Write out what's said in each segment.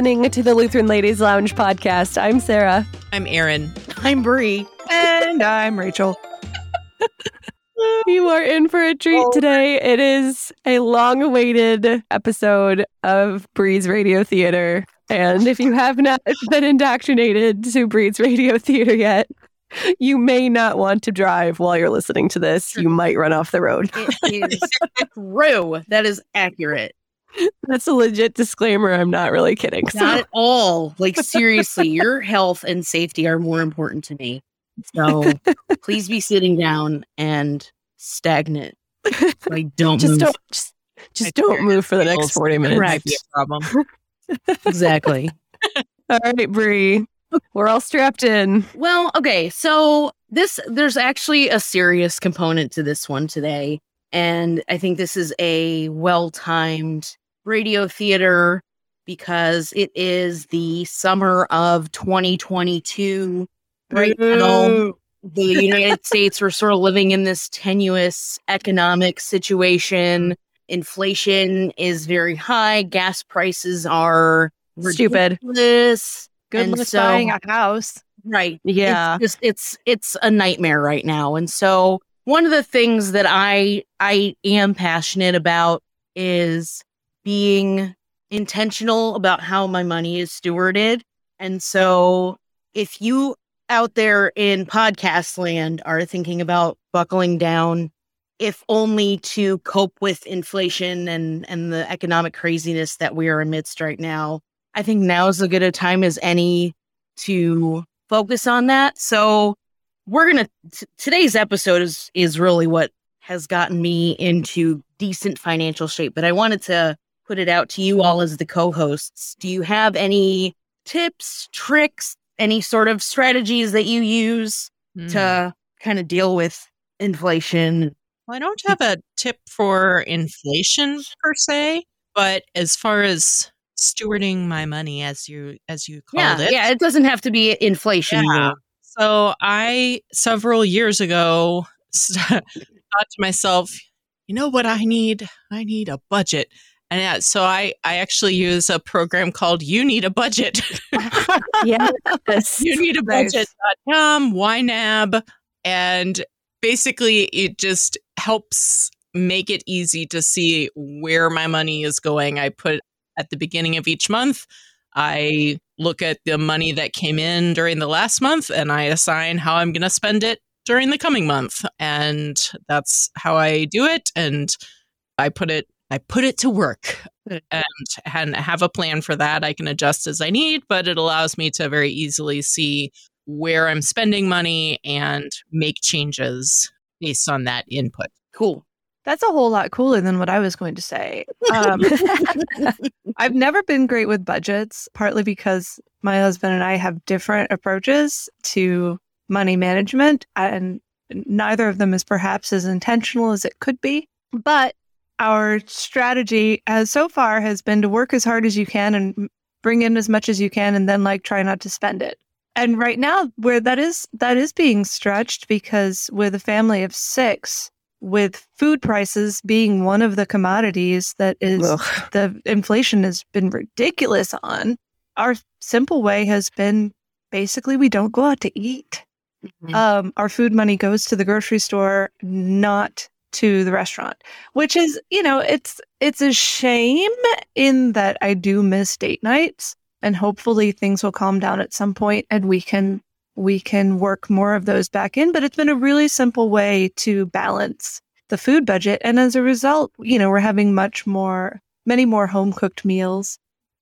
listening to the Lutheran Ladies Lounge podcast. I'm Sarah. I'm Erin. I'm Bri. And I'm Rachel. you are in for a treat oh. today. It is a long awaited episode of Bri's Radio Theater. And if you have not been indoctrinated to Bri's Radio Theater yet, you may not want to drive while you're listening to this. You might run off the road. it is true. That is accurate. That's a legit disclaimer. I'm not really kidding. Not at all. Like, seriously, your health and safety are more important to me. So please be sitting down and stagnant. I don't just move. don't just, just don't move for the next 40 minutes. Right. Problem. exactly. all right, Bri. We're all strapped in. Well, okay. So this there's actually a serious component to this one today. And I think this is a well-timed radio theater because it is the summer of 2022 right now the United States we're sort of living in this tenuous economic situation. Inflation is very high. Gas prices are stupid. Ridiculous. Good luck so, buying a house. Right. Yeah. It's just it's it's a nightmare right now. And so one of the things that I I am passionate about is being intentional about how my money is stewarded. And so if you out there in podcast land are thinking about buckling down, if only to cope with inflation and, and the economic craziness that we are amidst right now, I think now is as good a time as any to focus on that. So we're gonna today's episode is is really what has gotten me into decent financial shape. But I wanted to put it out to you all as the co-hosts. Do you have any tips, tricks, any sort of strategies that you use mm. to kind of deal with inflation? Well, I don't have a tip for inflation per se, but as far as stewarding my money as you as you called yeah, it. Yeah, it doesn't have to be inflation. Yeah. So I several years ago thought to myself, you know what I need? I need a budget. And yeah, so I, I actually use a program called You Need a Budget. yes. you need a budget.com, YNAB. And basically it just helps make it easy to see where my money is going. I put at the beginning of each month, I look at the money that came in during the last month and I assign how I'm going to spend it during the coming month. And that's how I do it. And I put it I put it to work and, and have a plan for that. I can adjust as I need, but it allows me to very easily see where I'm spending money and make changes based on that input. Cool. That's a whole lot cooler than what I was going to say. Um, I've never been great with budgets, partly because my husband and I have different approaches to money management, and neither of them is perhaps as intentional as it could be. But our strategy as so far has been to work as hard as you can and bring in as much as you can and then like try not to spend it. And right now where that is that is being stretched because with a family of 6 with food prices being one of the commodities that is Ugh. the inflation has been ridiculous on our simple way has been basically we don't go out to eat. Mm-hmm. Um, our food money goes to the grocery store, not to the restaurant, which is, you know, it's it's a shame in that I do miss date nights and hopefully things will calm down at some point and we can we can work more of those back in, but it's been a really simple way to balance the food budget and as a result, you know, we're having much more many more home cooked meals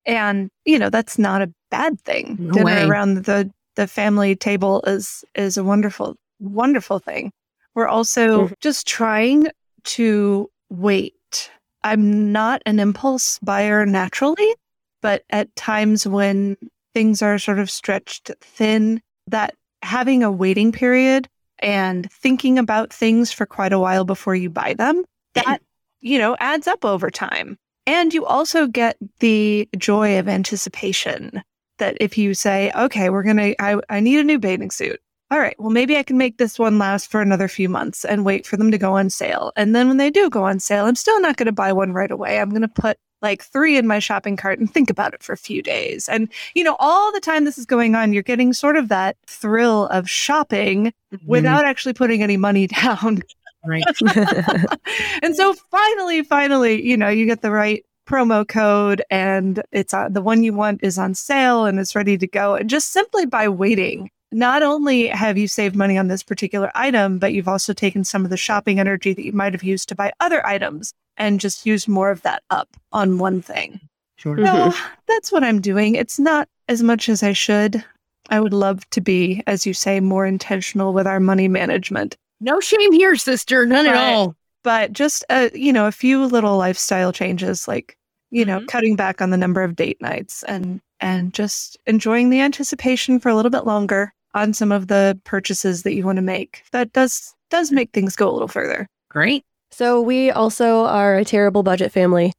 and, you know, that's not a bad thing. No Dinner way. around the the family table is is a wonderful wonderful thing. We're also mm-hmm. just trying to wait. I'm not an impulse buyer naturally, but at times when things are sort of stretched thin, that having a waiting period and thinking about things for quite a while before you buy them, that, you know, adds up over time. And you also get the joy of anticipation that if you say, okay, we're going to, I, I need a new bathing suit all right, well, maybe I can make this one last for another few months and wait for them to go on sale. And then when they do go on sale, I'm still not going to buy one right away. I'm going to put like three in my shopping cart and think about it for a few days. And, you know, all the time this is going on, you're getting sort of that thrill of shopping mm-hmm. without actually putting any money down. right. and so finally, finally, you know, you get the right promo code and it's on, the one you want is on sale and it's ready to go. And just simply by waiting, not only have you saved money on this particular item, but you've also taken some of the shopping energy that you might have used to buy other items and just used more of that up on one thing. Sure. So that's what I'm doing. It's not as much as I should. I would love to be, as you say, more intentional with our money management. No shame here, sister. None at all. But just uh, you know, a few little lifestyle changes like, you know, Mhm. cutting back on the number of date nights and and just enjoying the anticipation for a little bit longer on some of the purchases that you want to make. That does does make things go a little further. Great. So we also are a terrible budget family.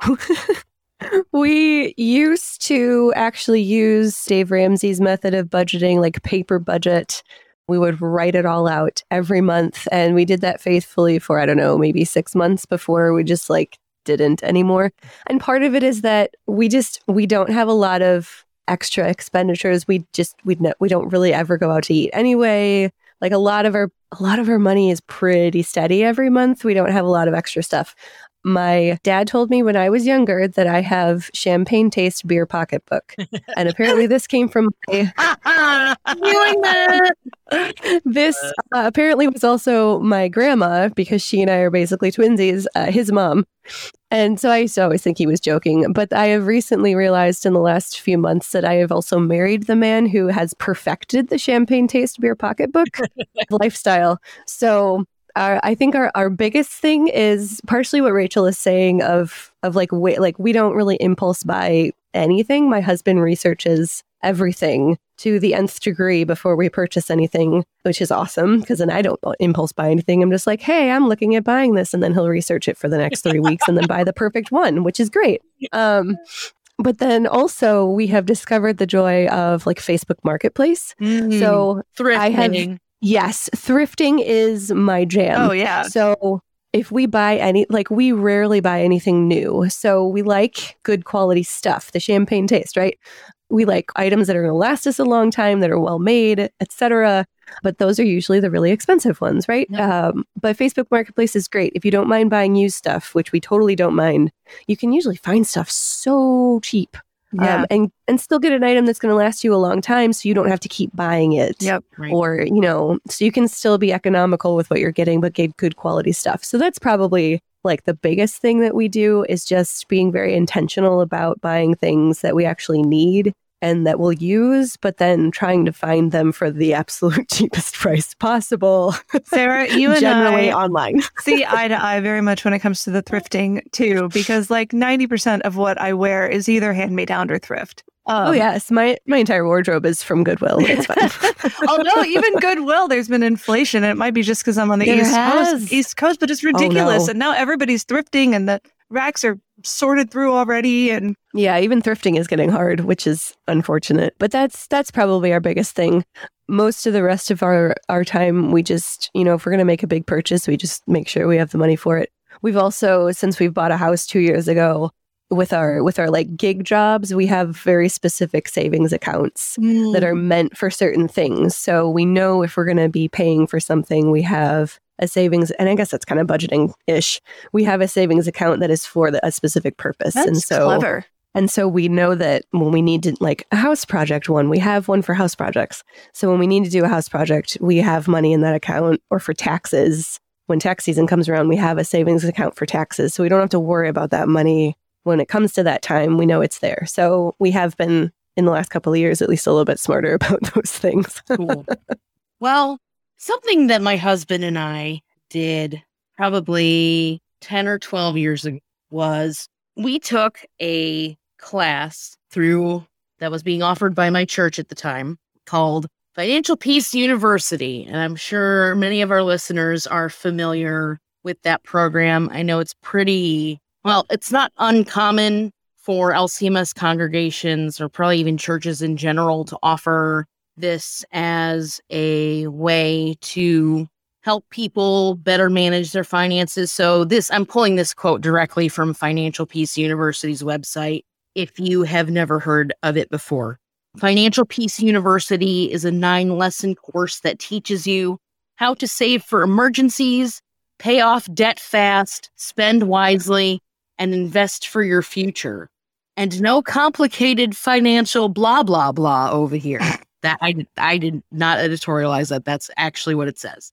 we used to actually use Dave Ramsey's method of budgeting, like paper budget. We would write it all out every month. And we did that faithfully for, I don't know, maybe six months before we just like didn't anymore. And part of it is that we just, we don't have a lot of extra expenditures. We just, we, ne- we don't really ever go out to eat anyway. Like a lot of our a lot of our money is pretty steady every month. We don't have a lot of extra stuff. My dad told me when I was younger that I have champagne taste beer pocketbook. and apparently this came from my, this uh, apparently was also my grandma because she and I are basically twinsies, uh, his mom. And so I used to always think he was joking, but I have recently realized in the last few months that I have also married the man who has perfected the champagne taste beer pocketbook lifestyle. So our, I think our, our biggest thing is partially what Rachel is saying of of like wait, like we don't really impulse buy anything. My husband researches everything to the nth degree before we purchase anything, which is awesome because then I don't impulse buy anything. I'm just like, hey, I'm looking at buying this, and then he'll research it for the next three weeks and then buy the perfect one, which is great. Um, but then also we have discovered the joy of like Facebook Marketplace. Mm, So thrifting. I have- yes, thrifting is my jam. Oh yeah. So if we buy any, like we rarely buy anything new. So we like good quality stuff, the champagne taste, right? We like items that are going to last us a long time, that are well made, etc. But those are usually the really expensive ones, right? Um, but Facebook Marketplace is great. If you don't mind buying used stuff, which we totally don't mind, you can usually find stuff so cheap Yeah. um, and and still get an item that's going to last you a long time, so you don't have to keep buying it yep. Right. or you know so you can still be economical with what you're getting but get good quality stuff so that's probably like the biggest thing that we do is just being very intentional about buying things that we actually need and that we'll use but then trying to find them for the absolute cheapest price possible Sarah, you and generally I online see eye to eye very much when it comes to the thrifting too, because like 90% of what I wear is either hand me down or thrift. Um, oh yes my my entire wardrobe is from goodwill it's fine Although even Goodwill, there's been inflation. And it might be just because I'm on the There East has. Oh, Coast, East Coast, but it's ridiculous. no. And now everybody's thrifting, and the racks are sorted through already. And Yeah, even thrifting is getting hard, which is unfortunate. But that's that's probably our biggest thing. Most of the rest of our our time we just, you know, if we're going to make a big purchase, we just make sure we have the money for it. We've also since we've bought a house 2 years ago with our with our like gig jobs, we have very specific savings accounts that are mm. meant for certain things. So we know if we're going to be paying for something, we have a savings, and I guess that's kind of budgeting ish. We have a savings account that is for the, a specific purpose, and so clever. and so we know that when we need to, like a house project one, we have one for house projects. So when we need to do a house project, we have money in that account or for taxes. When tax season comes around, we have a savings account for taxes. So we don't have to worry about that money when it comes to that time. We know it's there. So we have been in the last couple of years, at least a little bit smarter about those things. cool. well, something that my husband and I did probably 10 or 12 years ago was we took a class through that was being offered by my church at the time called Financial Peace University. And I'm sure many of our listeners are familiar with that program. I know it's pretty, well, it's not uncommon for LCMS congregations or probably even churches in general to offer this as a way to help people better manage their finances. So this I'm pulling this quote directly from Financial Peace University's website if you have never heard of it before. Financial Peace University is a nine lesson course that teaches you how to save for emergencies, pay off debt fast, spend wisely, and invest for your future. And no complicated financial blah, blah, blah over here. That I, I did not editorialize that. That's actually what it says.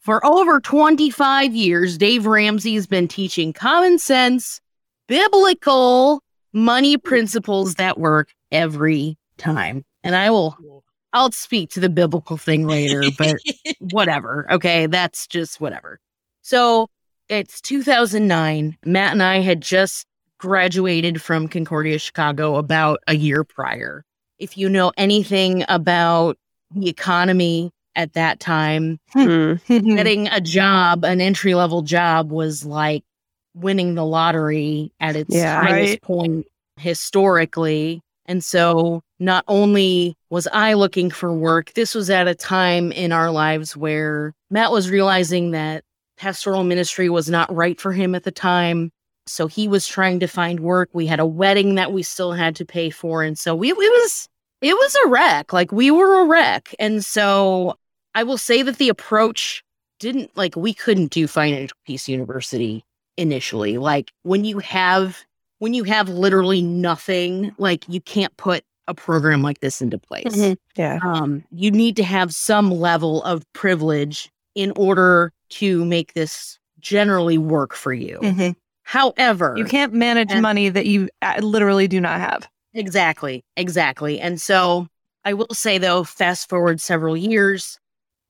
For over 25 years, Dave Ramsey has been teaching common sense, biblical money principles that work every time. And I will I'll speak to the biblical thing later, but whatever. Okay, that's just whatever. So, it's 2009. Matt and I had just graduated from Concordia Chicago about a year prior. If you know anything about the economy at that time, Hmm. getting a job, an entry level job was like winning the lottery at its Yeah. highest Right. point historically. And so not only was I looking for work, this was at a time in our lives where Matt was realizing that pastoral ministry was not right for him at the time. So he was trying to find work. We had a wedding that we still had to pay for. And so we, it was, it was a wreck. Like we were a wreck. And so I will say that the approach didn't like we couldn't do financial peace university initially. Like when you have when you have literally nothing, like you can't put a program like this into place. Mhm. Yeah. Um, you need to have some level of privilege in order to make this generally work for you. Mhm. However, You can't manage And- money that you uh, literally do not have. Exactly, exactly. And so I will say though, fast forward several years,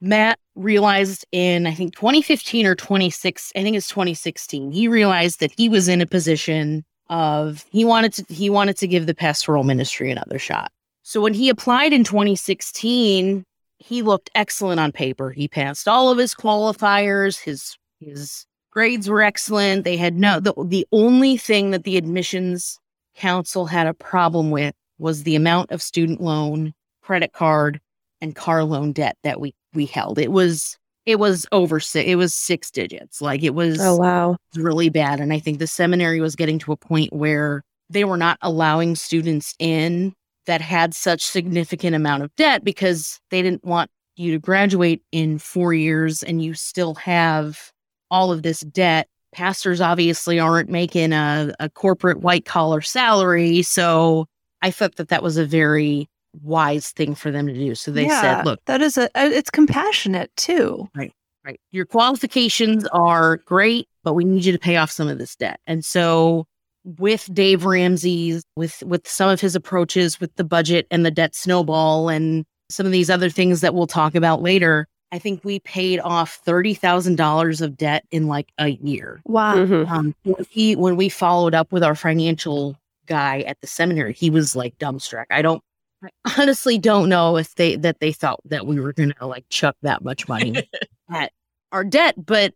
Matt realized in I think 2015 or 26, I think it's 2016, he realized that he was in a position of he wanted to he wanted to give the pastoral ministry another shot. So when he applied in 2016, he looked excellent on paper. He passed all of his qualifiers, his his grades were excellent. They had no the, the only thing that the admissions council had a problem with was the amount of student loan, credit card, and car loan debt that we we held. It was it was over six, it was six digits. Like it was Oh wow. really bad. And I think the seminary was getting to a point where they were not allowing students in that had such significant amount of debt because they didn't want you to graduate in four years and you still have all of this debt. Pastors obviously aren't making a, a corporate white collar salary. So I thought that that was a very wise thing for them to do. So they Yeah, said, look, that is a it's compassionate too. Right. Right. Your qualifications are great, but we need you to pay off some of this debt. And so with Dave Ramsey's with with some of his approaches with the budget and the debt snowball and some of these other things that we'll talk about later, I think we paid off $30,000 of debt in like a year. Wow. Mhm. Um, when he when we followed up with our financial guy at the seminary, he was like dumbstruck. I don't I honestly don't know if they that they thought that we were gonna like chuck that much money at our debt, but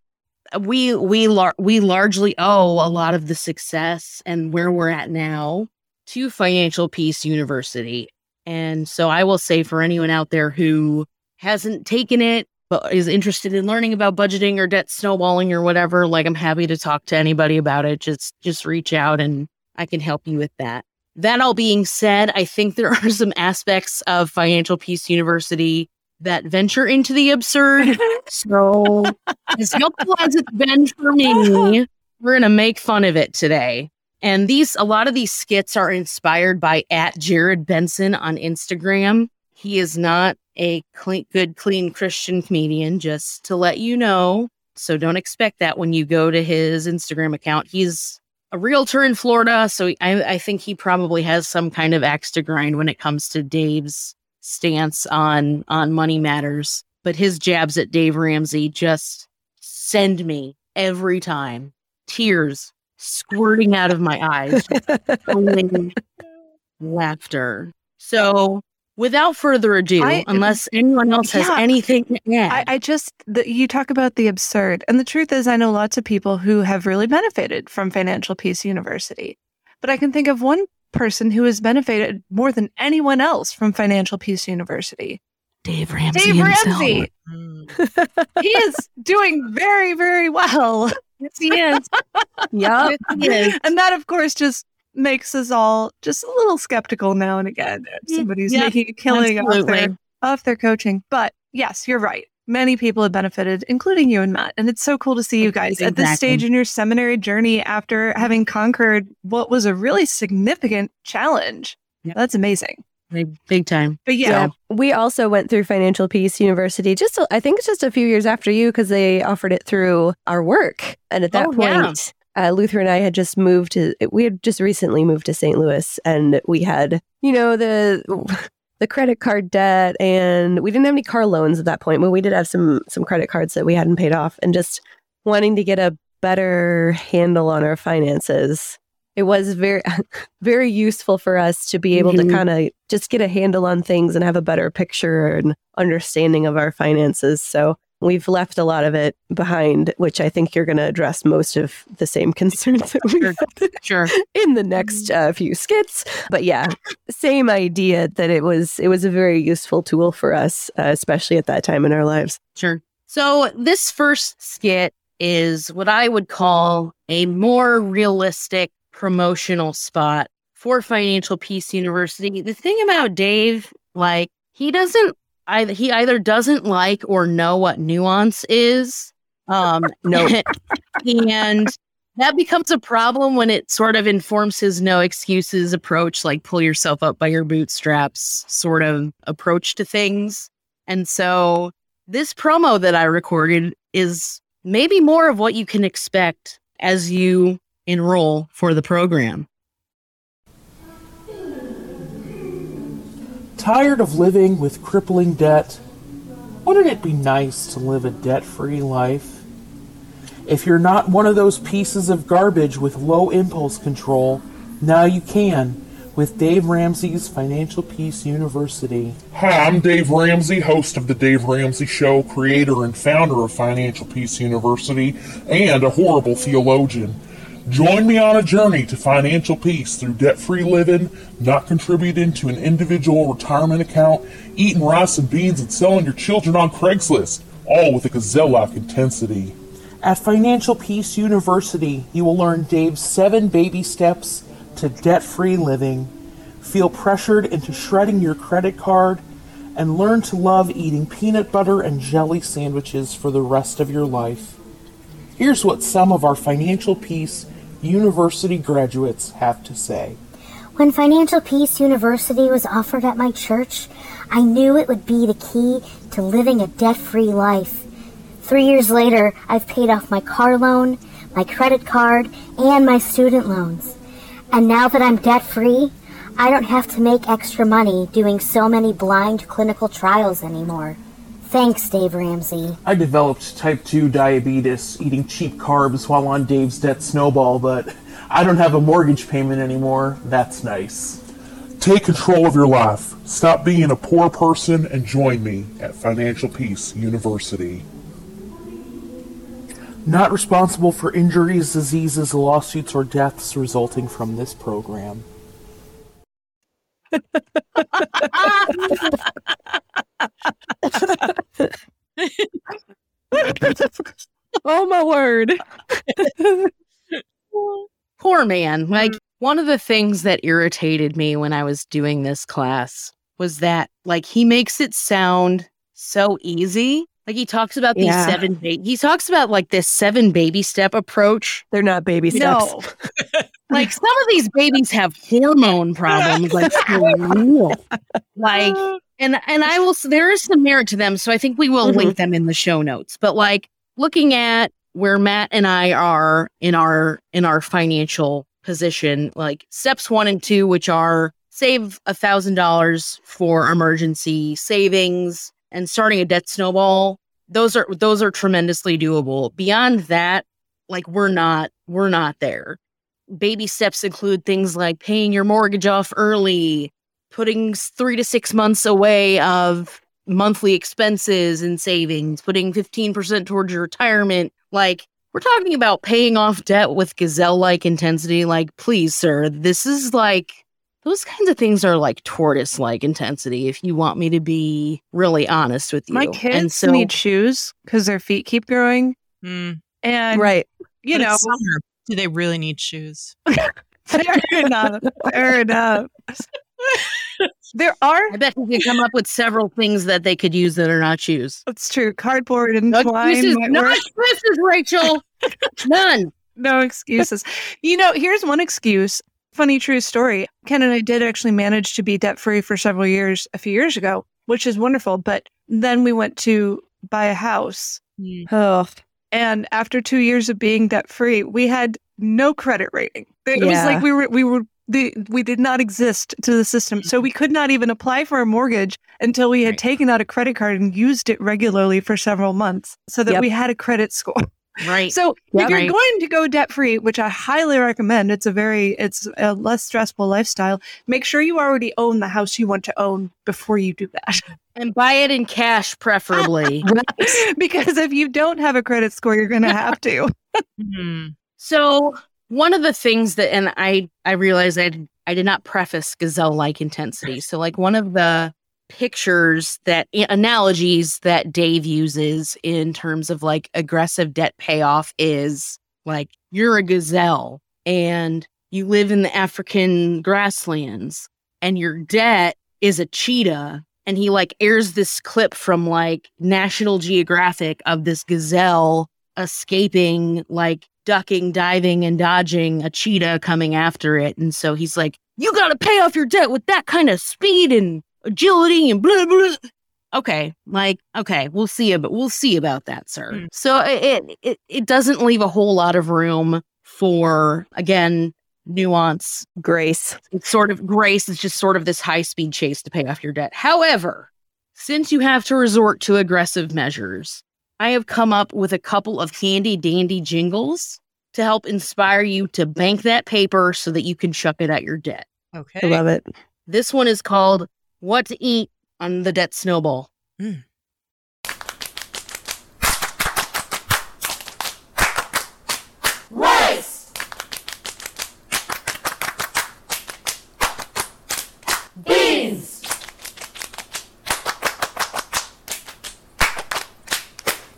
we we lar- we largely owe a lot of the success and where we're at now to Financial Peace University. And so I will say for anyone out there who hasn't taken it but is interested in learning about budgeting or debt snowballing or whatever, like I'm happy to talk to anybody about it. Just just reach out and I can help you with that. That all being said, I think there are some aspects of Financial Peace University that venture into the absurd. So, as helpful as it's been for me, we're to make fun of it today. And these, a lot of these skits are inspired by at Jared Benson on Instagram. He is not a clean, good, clean Christian comedian, just to let you know. So don't expect that when you go to his Instagram account. He's a realtor in Florida, so I, I think he probably has some kind of axe to grind when it comes to Dave's stance on on money matters. But his jabs at Dave Ramsey just send me every time tears squirting out of my eyes, laughter. So, without further ado, I- unless anyone else has anything to I, add, I just the, you talk about the absurd, and the truth is, I know lots of people who have really benefited from Financial Peace University, but I can think of one person who has benefited more than anyone else from Financial Peace University. Dave Ramsey. Dave. Ramsey. He is doing very, very well. Yes, he is. Yeah. Yes, he is. And that, of course, just makes us all just a little skeptical now and again if somebody's yeah, making a killing off their, off their coaching. But yes, you're right. Many people have benefited, including you and Matt. And it's so cool to see you guys at this stage in your seminary journey after having conquered what was a really significant challenge. Yeah. That's amazing. Big, big time. But yeah, We also went through Financial Peace University. Just a- I think it's just a few years after you because they offered it through our work. And at that Oh, yeah. Uh, Luther and I had just moved to. We had just recently moved to St. Louis, and we had you know the the credit card debt, and we didn't have any car loans at that point, but we did have some some credit cards that we hadn't paid off, and just wanting to get a better handle on our finances. It was very very useful for us to be able Mhm. to kind of just get a handle on things and have a better picture and understanding of our finances. So we've left a lot of it behind, which I think you're going to address most of the same concerns that we Sure. Sure. in the next uh, few skits. But yeah, same idea that it was it was a very useful tool for us, uh, especially at that time in our lives. Sure. So this first skit is what I would call a more realistic promotional spot for Financial Peace University. The thing about Dave, like he doesn't either he either doesn't like or know what nuance is. Um Nope. and that becomes a problem when it sort of informs his no excuses approach, like pull yourself up by your bootstraps sort of approach to things. And so this promo that I recorded is maybe more of what you can expect as you enroll for the program. Tired of living with crippling debt? Wouldn't it be nice to live a debt free life? If you're not one of those pieces of garbage with low impulse control, now you can with Dave Ramsey's Financial Peace University. Hi, I'm Dave Ramsey, host of The Dave Ramsey Show, creator and founder of Financial Peace University, and a horrible theologian. Join me on a journey to financial peace through debt free living, not contributing to an individual retirement account, eating rice and beans, and selling your children on Craigslist, all with a gazelle like intensity. At Financial Peace University, you will learn Dave's seven baby steps to debt free living, feel pressured into shredding your credit card, and learn to love eating peanut butter and jelly sandwiches for the rest of your life. Here's what some of our Financial Peace University graduates have to say. When Financial Peace University was offered at my church, I knew it would be the key to living a debt free life. Three years later, I've paid off my car loan, my credit card, and my student loans. And now that I'm debt free, I don't have to make extra money doing so many blind clinical trials anymore. Thanks, Dave Ramsey. I developed type 2 diabetes eating cheap carbs while on Dave's debt snowball, but I don't have a mortgage payment anymore. That's nice. Take control of your life. Stop being a poor person and join me at Financial Peace University. Not responsible for injuries, diseases, lawsuits, or deaths resulting from this program. Oh my word! Poor man. Like one of the things that irritated me when I was doing this class was that like he makes it sound so easy. Like he talks about these Yeah. seven ba- he talks about like this seven baby step approach. They're not baby steps. No. like some of these babies have hormone problems like for real. like and and I will there is some merit to them so I think we will Mhm. link them in the show notes. But like looking at where Matt and I are in our in our financial position, like steps 1 and 2 which are save a $1000 for emergency savings and starting a debt snowball, those are those are tremendously doable. Beyond that, like we're not we're not there baby steps include things like paying your mortgage off early, putting three to six months away of monthly expenses and savings, putting 15% towards your retirement. Like, we're talking about paying off debt with gazelle like intensity. Like, please, sir, this is like, those kinds of things are like tortoise like intensity, if you want me to be really honest with you. My and kids so need shoes because their feet keep growing. Hmm. And, right. you But know, summer. do they really need shoes? fair enough. Fair enough. There are, I bet you can come up with several things that they could use that are not shoes. That's true, cardboard and No twine. excuses, no work. excuses, Rachel. None. No excuses. you know, here's one excuse. Funny true story. Ken and I did actually manage to be debt free for several years a few years ago, which is wonderful. But then we went to buy a house. Oh, And after two years of being debt free, we had no credit rating. It was like we were we were the we did not exist to the system. So we could not even apply for a mortgage until we had Right. taken out a credit card and used it regularly for several months so that Yep. we had a credit score. Right. So Yep. if you're Right. going to go debt free, which I highly recommend, it's a very it's a less stressful lifestyle. Make sure you already own the house you want to own before you do that. and buy it in cash, preferably. because if you don't have a credit score, you're going to have to. Hmm. So one of the things that, and I, I realized I, I did not preface gazelle-like intensity. So like one of the pictures that analogies that Dave uses in terms of like aggressive debt payoff is like you're a gazelle and you live in the African grasslands and your debt is a cheetah and he like airs this clip from like National Geographic of this gazelle escaping like ducking, diving, and dodging a cheetah coming after it. And so he's like, You got to pay off your debt with that kind of speed and agility and blah, blah. Okay, like, okay, we'll see about we'll see about that, sir. Mm. So it, it it doesn't leave a whole lot of room for again nuance. grace. It's sort of grace is just sort of this high speed chase to pay off your debt. However, since you have to resort to aggressive measures, I have come up with a couple of handy dandy jingles to help inspire you to bank that paper so that you can chuck it at your debt. Okay. I love it. This one is called What to Eat on the Debt Snowball. rice, beans,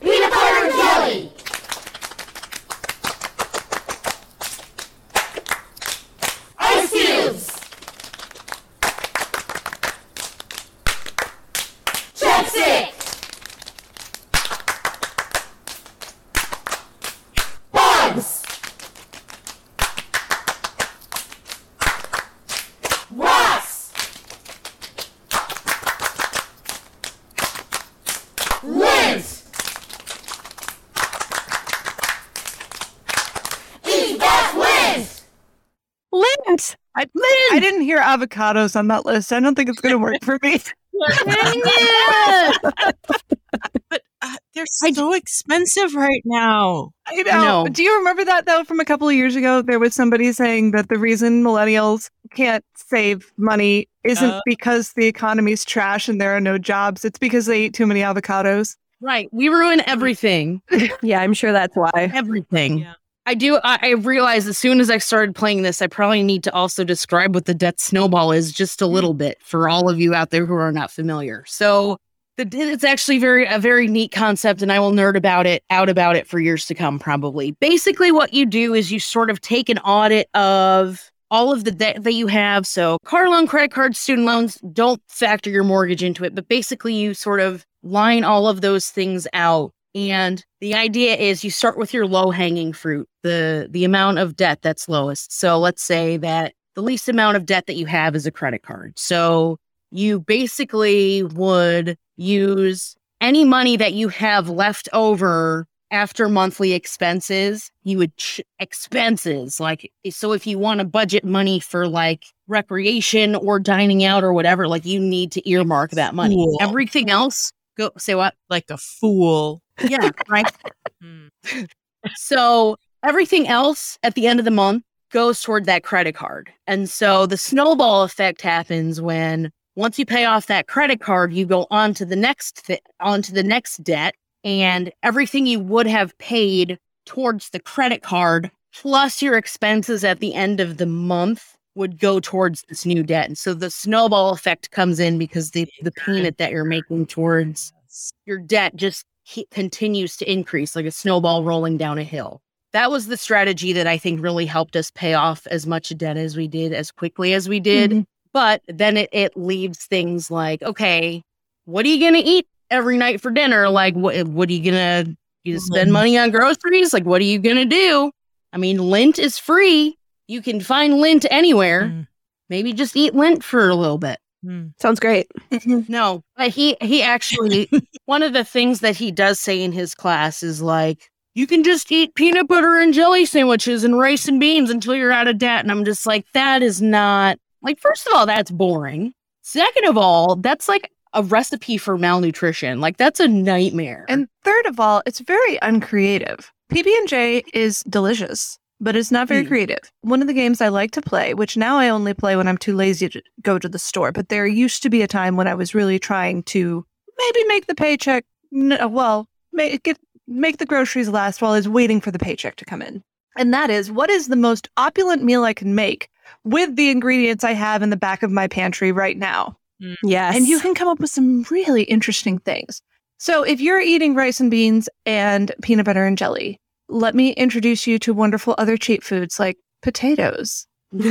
peanut butter and jelly, ice cubes, chopstick, bugs. Rocks. Lint. Eat that lint. Lint. I, I didn't hear avocados on that list. I don't think it's going to work for me. But uh, they're so expensive right now. I know. know. Do you remember that though from a couple of years ago? There was somebody saying that the reason millennials can't save money isn't Uh. because the economy's trash and there are no jobs. It's because they eat too many avocados. right. We ruin everything. Yeah, I'm sure that's why. Everything. Yeah. I do. I, I realized as soon as I started playing this, I probably need to also describe what the debt snowball is just a mm-hmm. little bit for all of you out there who are not familiar. So, the, it's actually very a very neat concept, and I will nerd about it out about it for years to come. Probably. Basically, what you do is you sort of take an audit of all of the debt that you have. So, car loan, credit cards, student loans. Don't factor your mortgage into it, but basically, you sort of line all of those things out and the idea is you start with your low hanging fruit, the the amount of debt that's lowest. So let's say that the least amount of debt that you have is a credit card. So you basically would use any money that you have left over after monthly expenses, you would ch- expenses like so if you want to budget money for like recreation or dining out or whatever, like you need to earmark that money. Cool. Everything else, go say what? Like a fool. Yeah, right. Hmm. So everything else at the end of the month goes toward that credit card. And so the snowball effect happens when once you pay off that credit card, you go on to the next th- on to the next debt and everything you would have paid towards the credit card plus your expenses at the end of the month would go towards this new debt. And so the snowball effect comes in because the, the payment that you're making towards your debt just he- continues to increase like a snowball rolling down a hill. That was the strategy that I think really helped us pay off as much debt as we did as quickly as we did. Mhm. But then it, it leaves things like, okay, what are you going to eat every night for dinner? Like, what, what are you going to you spend money on groceries? Like, what are you going to do? I mean, lint is free. You can find lint anywhere. Mm. Maybe just eat lint for a little bit. Mm. Sounds great. No, but he he actually one of the things that he does say in his class is like you can just eat peanut butter and jelly sandwiches and rice and beans until you're out of debt and I'm just like that is not like first of all that's boring. Second of all, that's like a recipe for malnutrition. Like that's a nightmare. And third of all, it's very uncreative. PB&J is delicious, but it's not very Hmm. creative. One of the games I like to play, which now I only play when I'm too lazy to go to the store, but there used to be a time when I was really trying to maybe make the paycheck, uh, well, make, get, make the groceries last while I was waiting for the paycheck to come in. And that is, what is the most opulent meal I can make with the ingredients I have in the back of my pantry right now? Yes. And you can come up with some really interesting things. So if you're eating rice and beans and peanut butter and jelly, let me introduce you to wonderful other cheap foods like potatoes,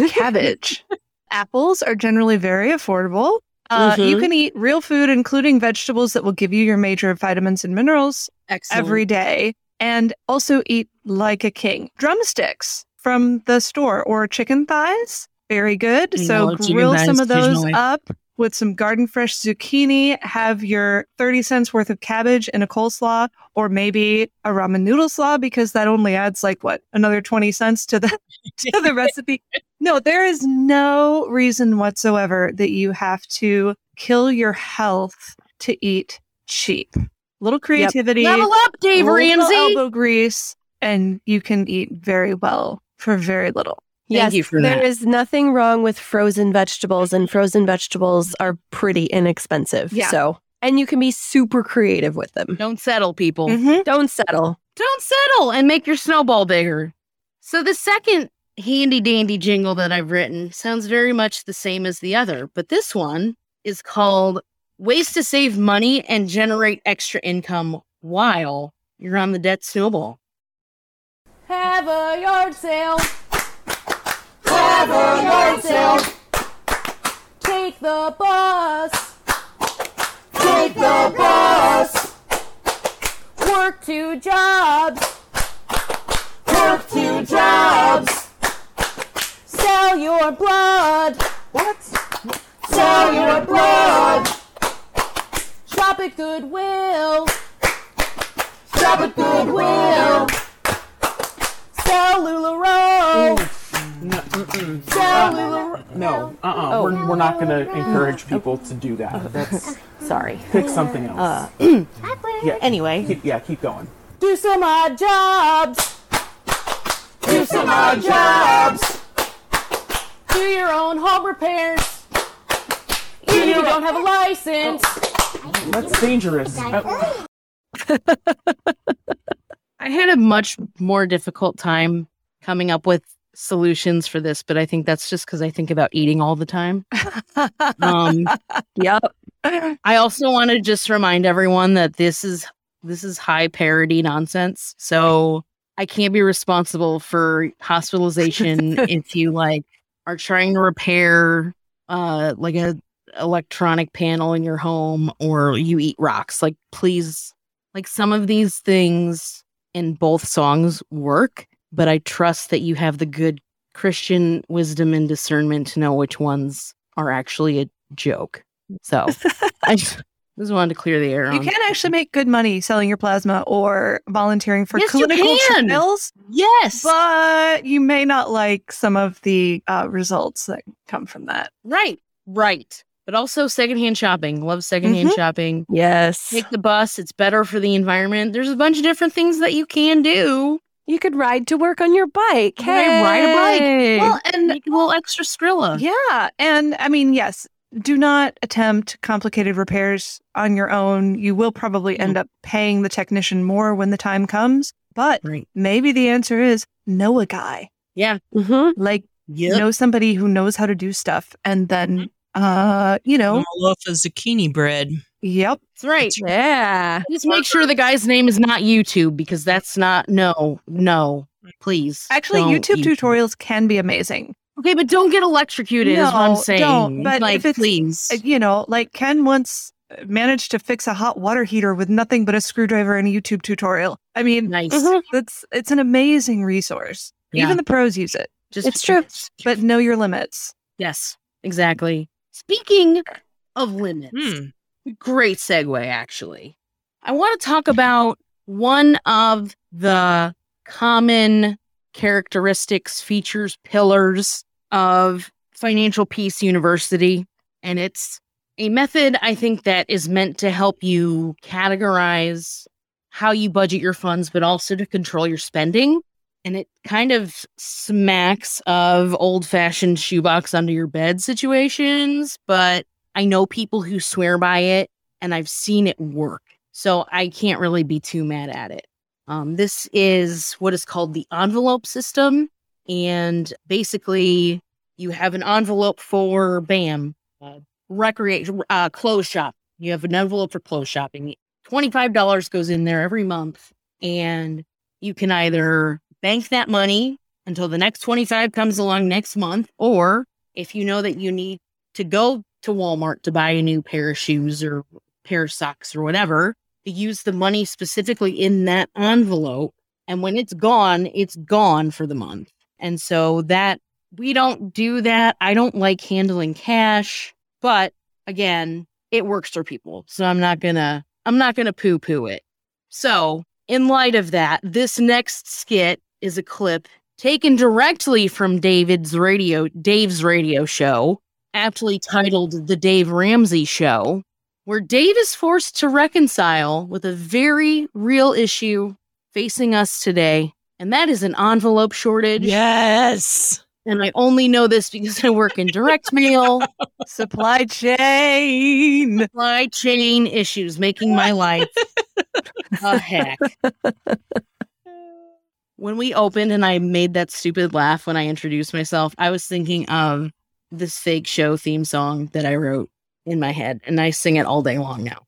cabbage. Apples are generally very affordable. Uh, You Mhm. can eat real food, including vegetables that will give you your major vitamins and minerals Excellent. every day, and also eat like a king. Drumsticks from the store or chicken thighs, very good. I so grill some of those up with some garden fresh zucchini. Have your thirty cents worth of cabbage and a coleslaw, or maybe a ramen noodle slaw because that only adds like what another twenty cents to the to the recipe. No, there is no reason whatsoever that you have to kill your health to eat cheap. Little creativity, Level up, Dave little Ramsey. elbow grease, and you can eat very well for very little. Thank yes, you for there that. is nothing wrong with frozen vegetables, and frozen vegetables are pretty inexpensive. Yeah. So, and you can be super creative with them. Don't settle, people. Mm-hmm. Don't settle. Don't settle and make your snowball bigger. So the second handy dandy jingle that I've written sounds very much the same as the other, but this one is called Ways to Save Money and Generate Extra Income While You're on the Debt Snowball. Have a yard sale. Sale. Take the bus. Take the bus. Work two jobs. Work two jobs. Sell your blood. What? Sell your blood. Shop at Goodwill. Shop at Goodwill. Sell LuLaRoe. Sell LuLaRoe. No, uh-uh. We're, we're not going to encourage people to do that. That's Sorry. pick something else. yeah. Anyway, Keep, yeah, keep going. Do some odd jobs. Do some odd jobs. Do your own home repairs. Even if you don't have a license. That's dangerous. Uh, I had a much more difficult time coming up with solutions for this, but I think that's just because I think about eating all the time. Um, Yep. I also want to just remind everyone that this is this is high parody nonsense. So I can't be responsible for hospitalization if you like are trying to repair uh like a electronic panel in your home or you eat rocks. Like please like some of these things in both songs work, but I trust that you have the good Christian wisdom and discernment to know which ones are actually a joke. So I just, just wanted to clear the air. You on- can actually make good money selling your plasma or volunteering for Yes, clinical trials, yes, but you may not like some of the uh, results that come from that. right, right. But also secondhand shopping. Love secondhand Mhm. shopping. Yes. Take the bus. It's better for the environment. There's a bunch of different things that you can do. You could ride to work on your bike. Right, ride a bike. Well, and Make a little extra Skrilla. yeah, and I mean, yes, do not attempt complicated repairs on your own. You will probably end up paying the technician more when the time comes, but Right. maybe the answer is know a guy. Yeah. Mhm. Like Yep. know somebody who knows how to do stuff, and then uh, you know, A loaf of zucchini bread. Yep, That's right. Yeah. Just make sure the guy's name is not YouTube because that's not no, no, please. actually, don't YouTube tutorials can be amazing. Okay, but don't get electrocuted. is what I'm No, saying. don't, but like, if it's- please. Uh, You know, like Ken once uh, managed to fix a hot water heater with nothing but a screwdriver and a YouTube tutorial. I mean, nice. that's it's an amazing resource. Yeah. Even the pros use it, Just It's true. but know your limits. Yes, exactly. Speaking of limits, Hmm. Great segue actually. I want to talk about one of the common characteristics, features, pillars of Financial Peace University. And it's a method I think that is meant to help you categorize how you budget your funds, but also to control your spending. And it kind of smacks of old fashioned shoebox under your bed situations, but I know people who swear by it and I've seen it work. So I can't really be too mad at it. Um, this is what is called the envelope system. And basically, you have an envelope for BAM, uh, recreation, uh, clothes shop. You have an envelope for clothes shopping. $25 goes in there every month. And you can either bank that money until the next 25 comes along next month, or if you know that you need to go to Walmart to buy a new pair of shoes or pair of socks or whatever, to use the money specifically in that envelope. And when it's gone, it's gone for the month. And so that we don't do that. I don't like handling cash, but again, it works for people. So I'm not gonna I'm not gonna poo-poo it. So in light of that, this next skit is a clip taken directly from David's radio Dave's radio show, aptly titled The Dave Ramsey Show, where Dave is forced to reconcile with a very real issue facing us today, and that is an envelope shortage. Yes. And I only know this because I work in direct mail, Supply chain. supply chain issues making my life a heck. When we opened and I made that stupid laugh when I introduced myself, I was thinking of this fake show theme song that I wrote in my head, and I sing it all day long now.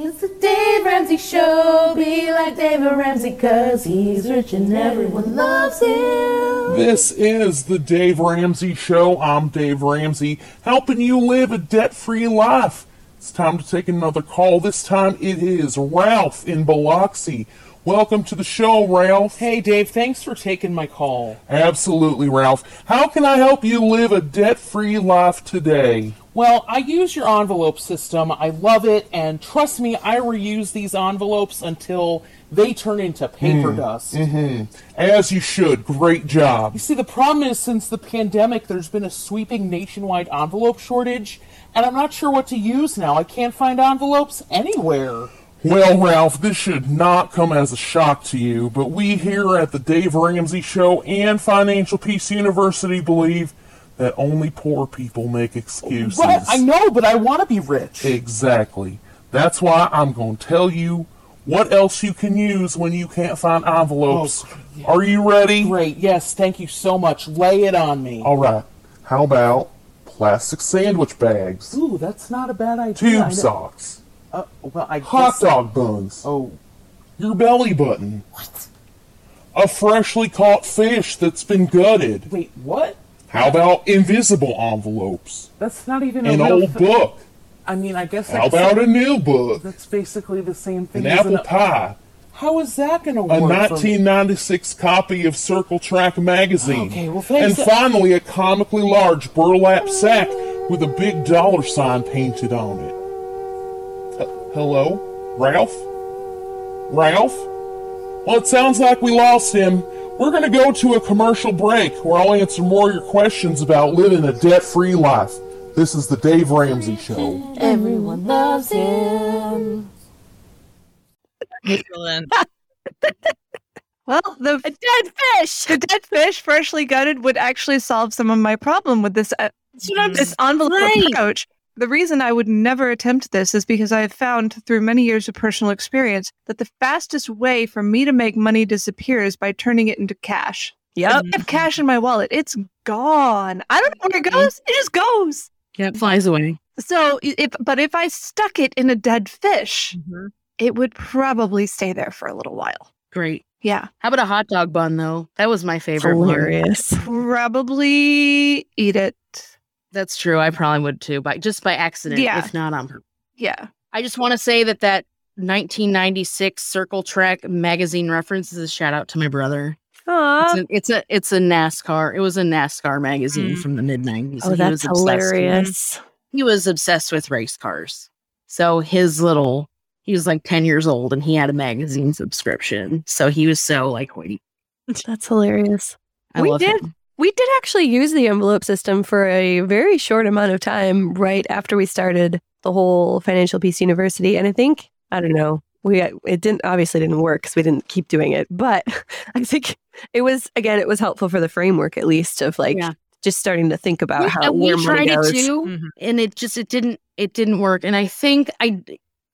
It's the Dave Ramsey Show. Be like David Ramsey, cause he's rich and everyone loves him. This is the Dave Ramsey Show. I'm Dave Ramsey, helping you live a debt free life. It's time to take another call. This time it is Ralph in Biloxi. Welcome to the show, Ralph. Hey, Dave, thanks for taking my call. Absolutely, Ralph. How can I help you live a debt free life today? Well, I use your envelope system. I love it, and trust me, I reuse these envelopes until they turn into paper dust. Mm-hmm. As you should. Great job. You see, the problem is since the pandemic, there's been a sweeping nationwide envelope shortage, and I'm not sure what to use now. I can't find envelopes anywhere. Well, Ralph, this should not come as a shock to you, but we here at the Dave Ramsey Show and Financial Peace University believe that only poor people make excuses. Right, I know, but I want to be rich. Exactly. That's why I'm going to tell you what else you can use when you can't find envelopes. Oh, Are you ready? Great, yes, thank you so much. Lay it on me. All right. How about plastic sandwich bags, Ooh, that's not a bad idea. Tube socks, Uh, well, I hot dog buns, Oh, your belly button, what? a freshly caught fish that's been gutted. Wait, what? How about invisible envelopes? That's not even a An old thi- book. I mean, I guess How about a new book? that's basically the same thing. An as apple an- pie. How is that going to A work? me? 1996 copy of Circle Track magazine. Okay, well, thanks. And finally, a comically large burlap sack with a big dollar sign painted on it. H- hello? Ralph? Ralph? Well, it sounds like we lost him. We're going to go to a commercial break where I'll answer more of your questions about living a debt free life. This is the Dave Ramsey Show. Everyone loves him. Excellent. Well, the A dead fish. the dead fish freshly gutted would actually solve some of my problem with this uh, That's what I'm this envelope Right. approach. The reason I would never attempt this is because I have found through many years of personal experience that the fastest way for me to make money disappear is by turning it into cash. Yep. I have cash in my wallet. It's gone. I don't know where it goes. It just goes. Yeah, it flies away. So if but if I stuck it in a dead fish, Mhm. it would probably stay there for a little while. Great. Yeah. How about a hot dog bun though? That was my favorite. Hilarious. Probably eat it. That's true. I probably would too, but just by accident, Yeah. if not on purpose. Yeah. I just want to say that that 1996 Circle Track magazine reference is a shout out to my brother. Aw. It's a, it's a it's a NASCAR. It was a NASCAR magazine Mm. from the mid 90s. Oh, that's hilarious. he was obsessed with race cars. So his little, he was like 10 years old and he had a magazine subscription. So he was so like, hoity. That's hilarious. I We love did. him. We did actually use the envelope system for a very short amount of time right after we started the whole Financial Peace University. And I think, I don't know, we it didn't obviously didn't work because we didn't keep doing it. But I think it was again, it was helpful for the framework at least of like Yeah. just starting to think about We- how and we money tried goes. it too, Mhm. and it just it didn't it didn't work. And I think I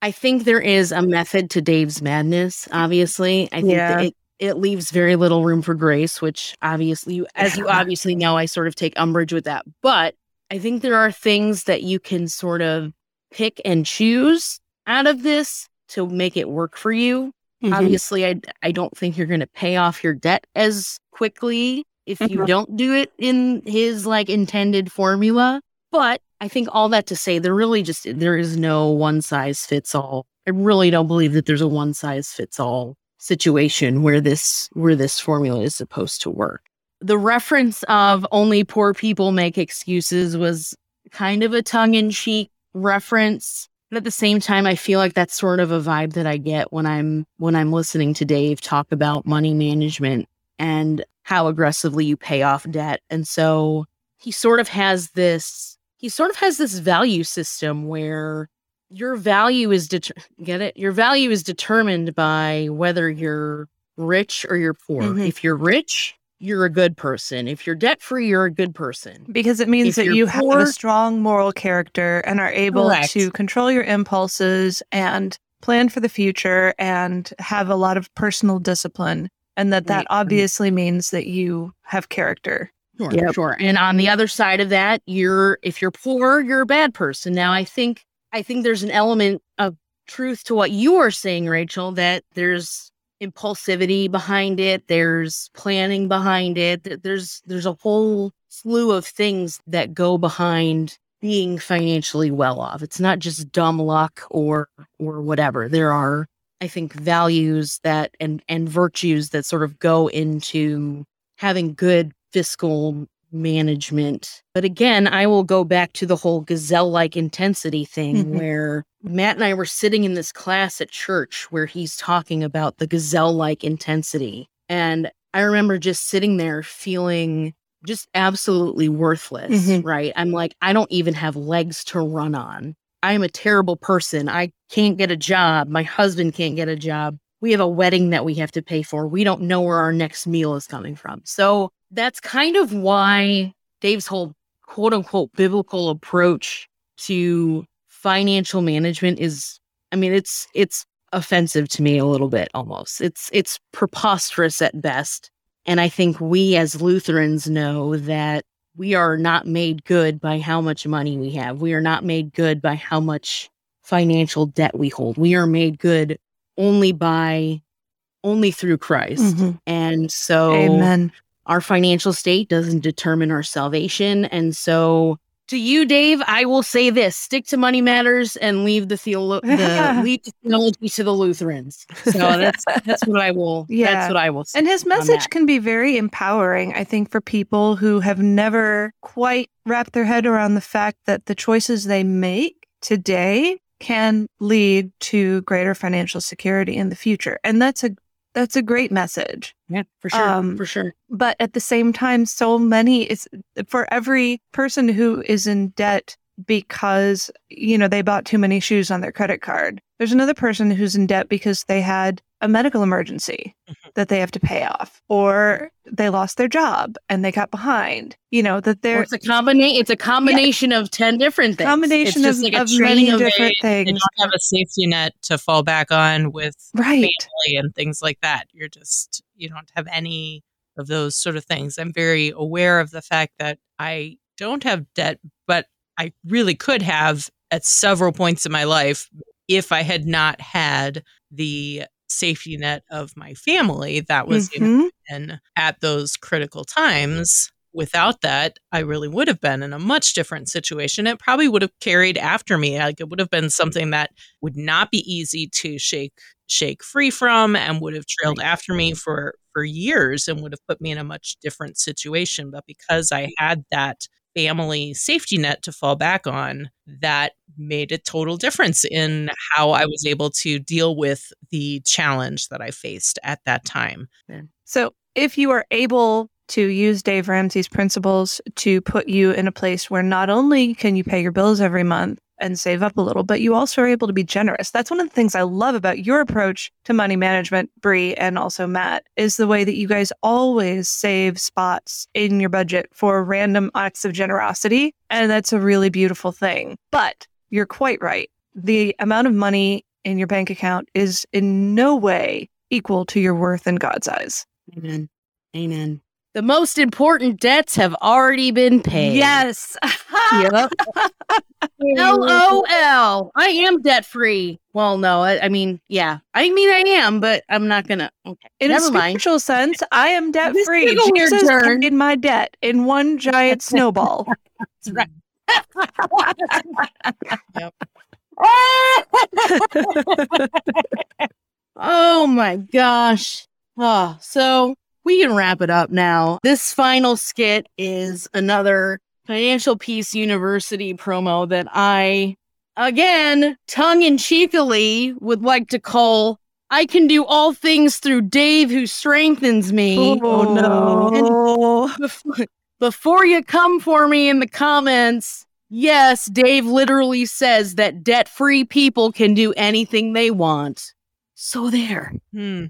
I think there is a method to Dave's madness. Obviously, I think Yeah. that it it leaves very little room for grace, which obviously, you, as you obviously know, I sort of take umbrage with that. But I think there are things that you can sort of pick and choose out of this to make it work for you. Mhm. Obviously, I I don't think you're going to pay off your debt as quickly if you Mhm. don't do it in his like intended formula. But I think all that to say, there really just there is no one size fits all. I really don't believe that there's a one size fits all situation where this where this formula is supposed to work. The reference of only poor people make excuses was kind of a tongue in cheek reference. But at the same time, I feel like that's sort of a vibe that I get when I'm when I'm listening to Dave talk about money management and how aggressively you pay off debt. And so he sort of has this he sort of has this value system where your value is det- get it your value is determined by whether you're rich or you're poor. Mhm. If you're rich, you're a good person. If you're debt free, you're a good person. Because it means If that you're you have a strong moral character and are able Correct. to control your impulses and plan for the future and have a lot of personal discipline. And that that Right. obviously means that you have character. Sure, Yep. sure. And on the other side of that, you're if you're poor, you're a bad person. Now, I think I think there's an element of truth to what you are saying, Rachel, that there's impulsivity behind it, there's planning behind it, there's there's a whole slew of things that go behind being financially well off. It's not just dumb luck or or whatever. There are I think values that and and virtues that sort of go into having good fiscal management. But again, I will go back to the whole gazelle like intensity thing Mhm. where Matt and I were sitting in this class at church where he's talking about the gazelle like intensity. And I remember just sitting there feeling just absolutely worthless, Mhm. right? I'm like, I don't even have legs to run on. I am a terrible person. I can't get a job. My husband can't get a job. We have a wedding that we have to pay for. We don't know where our next meal is coming from. So that's kind of why Dave's whole quote unquote biblical approach to financial management is I mean it's it's offensive to me a little bit almost. It's it's preposterous at best. And I think we as Lutherans know that we are not made good by how much money we have. We are not made good by how much financial debt we hold. We are made good only by only through Christ. Mhm. And so Amen. Our financial state doesn't determine our salvation. And so to you, Dave, I will say this stick to money matters and leave the, theolo- the leave the theology to the Lutherans. So that's that's what I will Yeah. that's what I will say. And his message can be very empowering, I think, for people who have never quite wrapped their head around the fact that the choices they make today can lead to greater financial security in the future. And that's a that's a great message. Yeah, for sure. Um, for sure. But at the same time, so many it's for every person who is in debt because, you know, they bought too many shoes on their credit card. There's another person who's in debt because they had a medical emergency that they have to pay off or they lost their job and they got behind. You know, that Or they're it's a combination it's a combination of 10 different things. combination it's of, like a of many of different things you don't have a safety net to fall back on with Right. family and things like that. You're just you don't have any of those sort of things. I'm very aware of the fact that I don't have debt, but I really could have at several points in my life if I had not had the safety net of my family that was Mhm. in at those critical times. Without that, I really would have been in a much different situation. It probably would have carried after me. Like it would have been something that would not be easy to shake shake free from and would have trailed after me for for years and would have put me in a much different situation. But because I had that family safety net to fall back on, that made a total difference in how I was able to deal with the challenge that I faced at that time. So, if you are able to use Dave Ramsey's principles to put you in a place where not only can you pay your bills every month and save up a little, but you also are able to be generous. That's one of the things I love about your approach to money management, Bri, and also Matt, is the way that you guys always save spots in your budget for random acts of generosity. And that's a really beautiful thing. But you're quite right. The amount of money in your bank account is in no way equal to your worth in God's eyes. Amen. Amen. The most important debts have already been paid. Yes. Yep. LOL. I am debt free. Well, no, I, I mean, yeah. I mean, I am, but I'm not gonna. Okay. In Never a mind. spiritual sense, I am debt free. took a weird Jesus turn. paid my debt in one giant snowball. That's right. oh my gosh. Oh, so we can wrap it up now. This final skit is another Financial Peace University promo that I, again, tongue in cheekily would like to call I can do all things through Dave who strengthens me. Oh, no. Before, before you come for me in the comments, yes, Dave literally says that debt free people can do anything they want. So there. Hmm.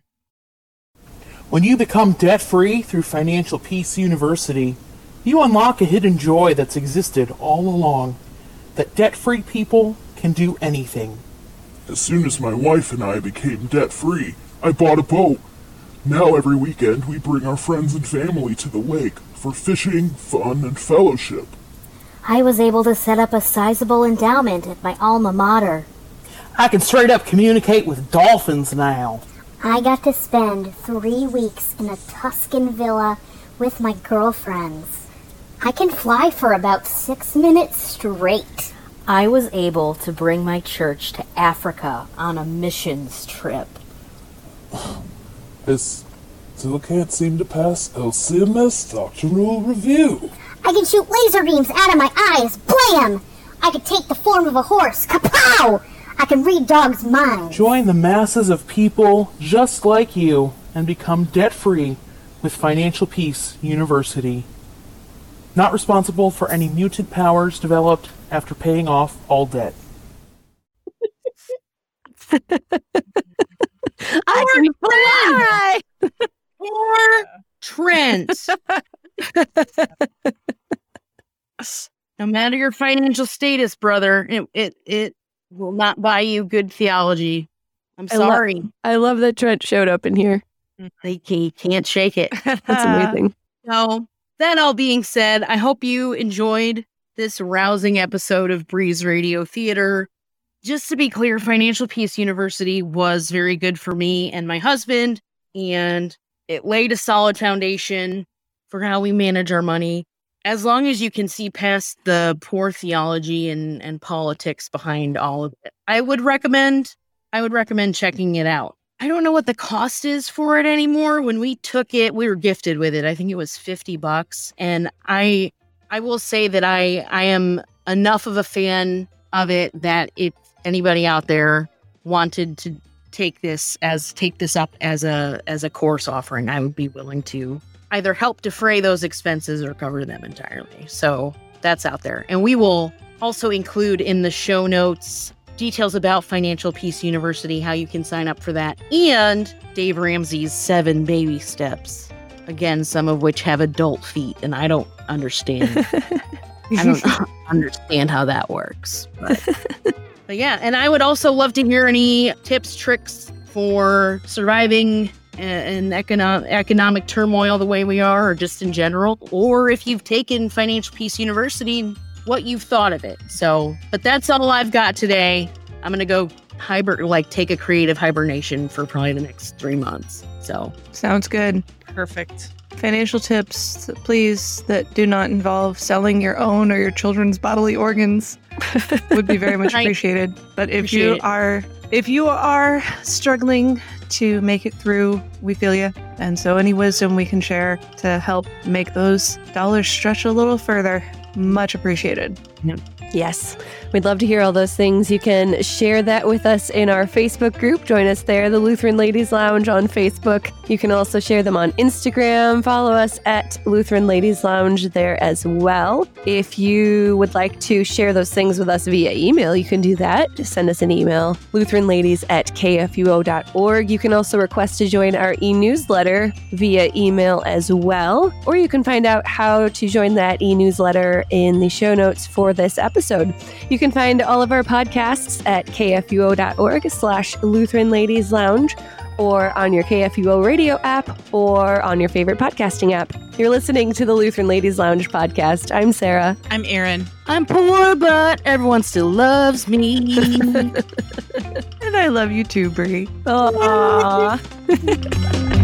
When you become debt free through Financial Peace University, you unlock a hidden joy that's existed all along. That debt free people can do anything. As soon as my wife and I became debt free, I bought a boat. Now every weekend we bring our friends and family to the lake for fishing, fun, and fellowship. I was able to set up a sizable endowment at my alma mater. I can straight up communicate with dolphins now. I got to spend three weeks in a Tuscan villa with my girlfriends. I can fly for about six minutes straight. I was able to bring my church to Africa on a missions trip. This still can't seem to pass LCMS doctrinal review. I can shoot laser beams out of my eyes. Blam! I can take the form of a horse. Kapow! I can read dogs' minds. Join the masses of people just like you and become debt free with Financial Peace University. Not responsible for any mutant powers developed after paying off all debt. I can fly! Or Trent. no matter your financial status, brother, it, it, it will not buy you good theology. I'm I lo- sorry. I love that Trent showed up in here. Mm-hmm. they ca- can't shake it. That's amazing. So, that all being said, I hope you enjoyed this rousing episode of Bri's Radio Theater. Just to be clear, Financial Peace University was very good for me and my husband, and it laid a solid foundation for how we manage our money. As long as you can see past the poor theology and, and politics behind all of it, I would recommend I would recommend checking it out. I don't know what the cost is for it anymore. When we took it, we were gifted with it. I think it was 50 bucks. And I I will say that I I am enough of a fan of it that if anybody out there wanted to take this as take this up as a as a course offering, I would be willing to either help defray those expenses or cover them entirely. So that's out there. And we will also include in the show notes details about Financial Peace University, how you can sign up for that, and Dave Ramsey's seven baby steps. Again, some of which have adult feet, and I don't understand. I don't understand how that works. But, but yeah, and I would also love to hear any tips, tricks for surviving in economic economic turmoil the way we are, or just in general, or if you've taken Financial Peace University, what you've thought of it. So, but that's all I've got today. I'm gonna go hibernate, like take a creative hibernation for probably the next three months. So, Sounds good. Perfect. Financial tips, please, that do not involve selling your own or your children's bodily organs would be very much Right. appreciated. But if Appreciate you it. are if you are struggling to make it through, we feel you. And so any wisdom we can share to help make those dollars stretch a little further, much appreciated. Yes, we'd love to hear all those things. You can share that with us in our Facebook group. Join us there, the Lutheran Ladies Lounge on Facebook. You can also share them on Instagram. Follow us at Lutheran Ladies Lounge there as well. If you would like to share those things with us via email, you can do that. Just send us an email, lutheranladies at kfuo.org. You can also request to join our e newsletter via email as well. Or you can find out how to join that e newsletter in the show notes for this episode. You can find all of our podcasts at kfuo.org slash Lutheran Ladies Lounge or on your KFUO radio app or on your favorite podcasting app. You're listening to the Lutheran Ladies Lounge podcast. I'm Sarah. I'm Erin. I'm poor, but everyone still loves me. And I love you too, Bri. Aww.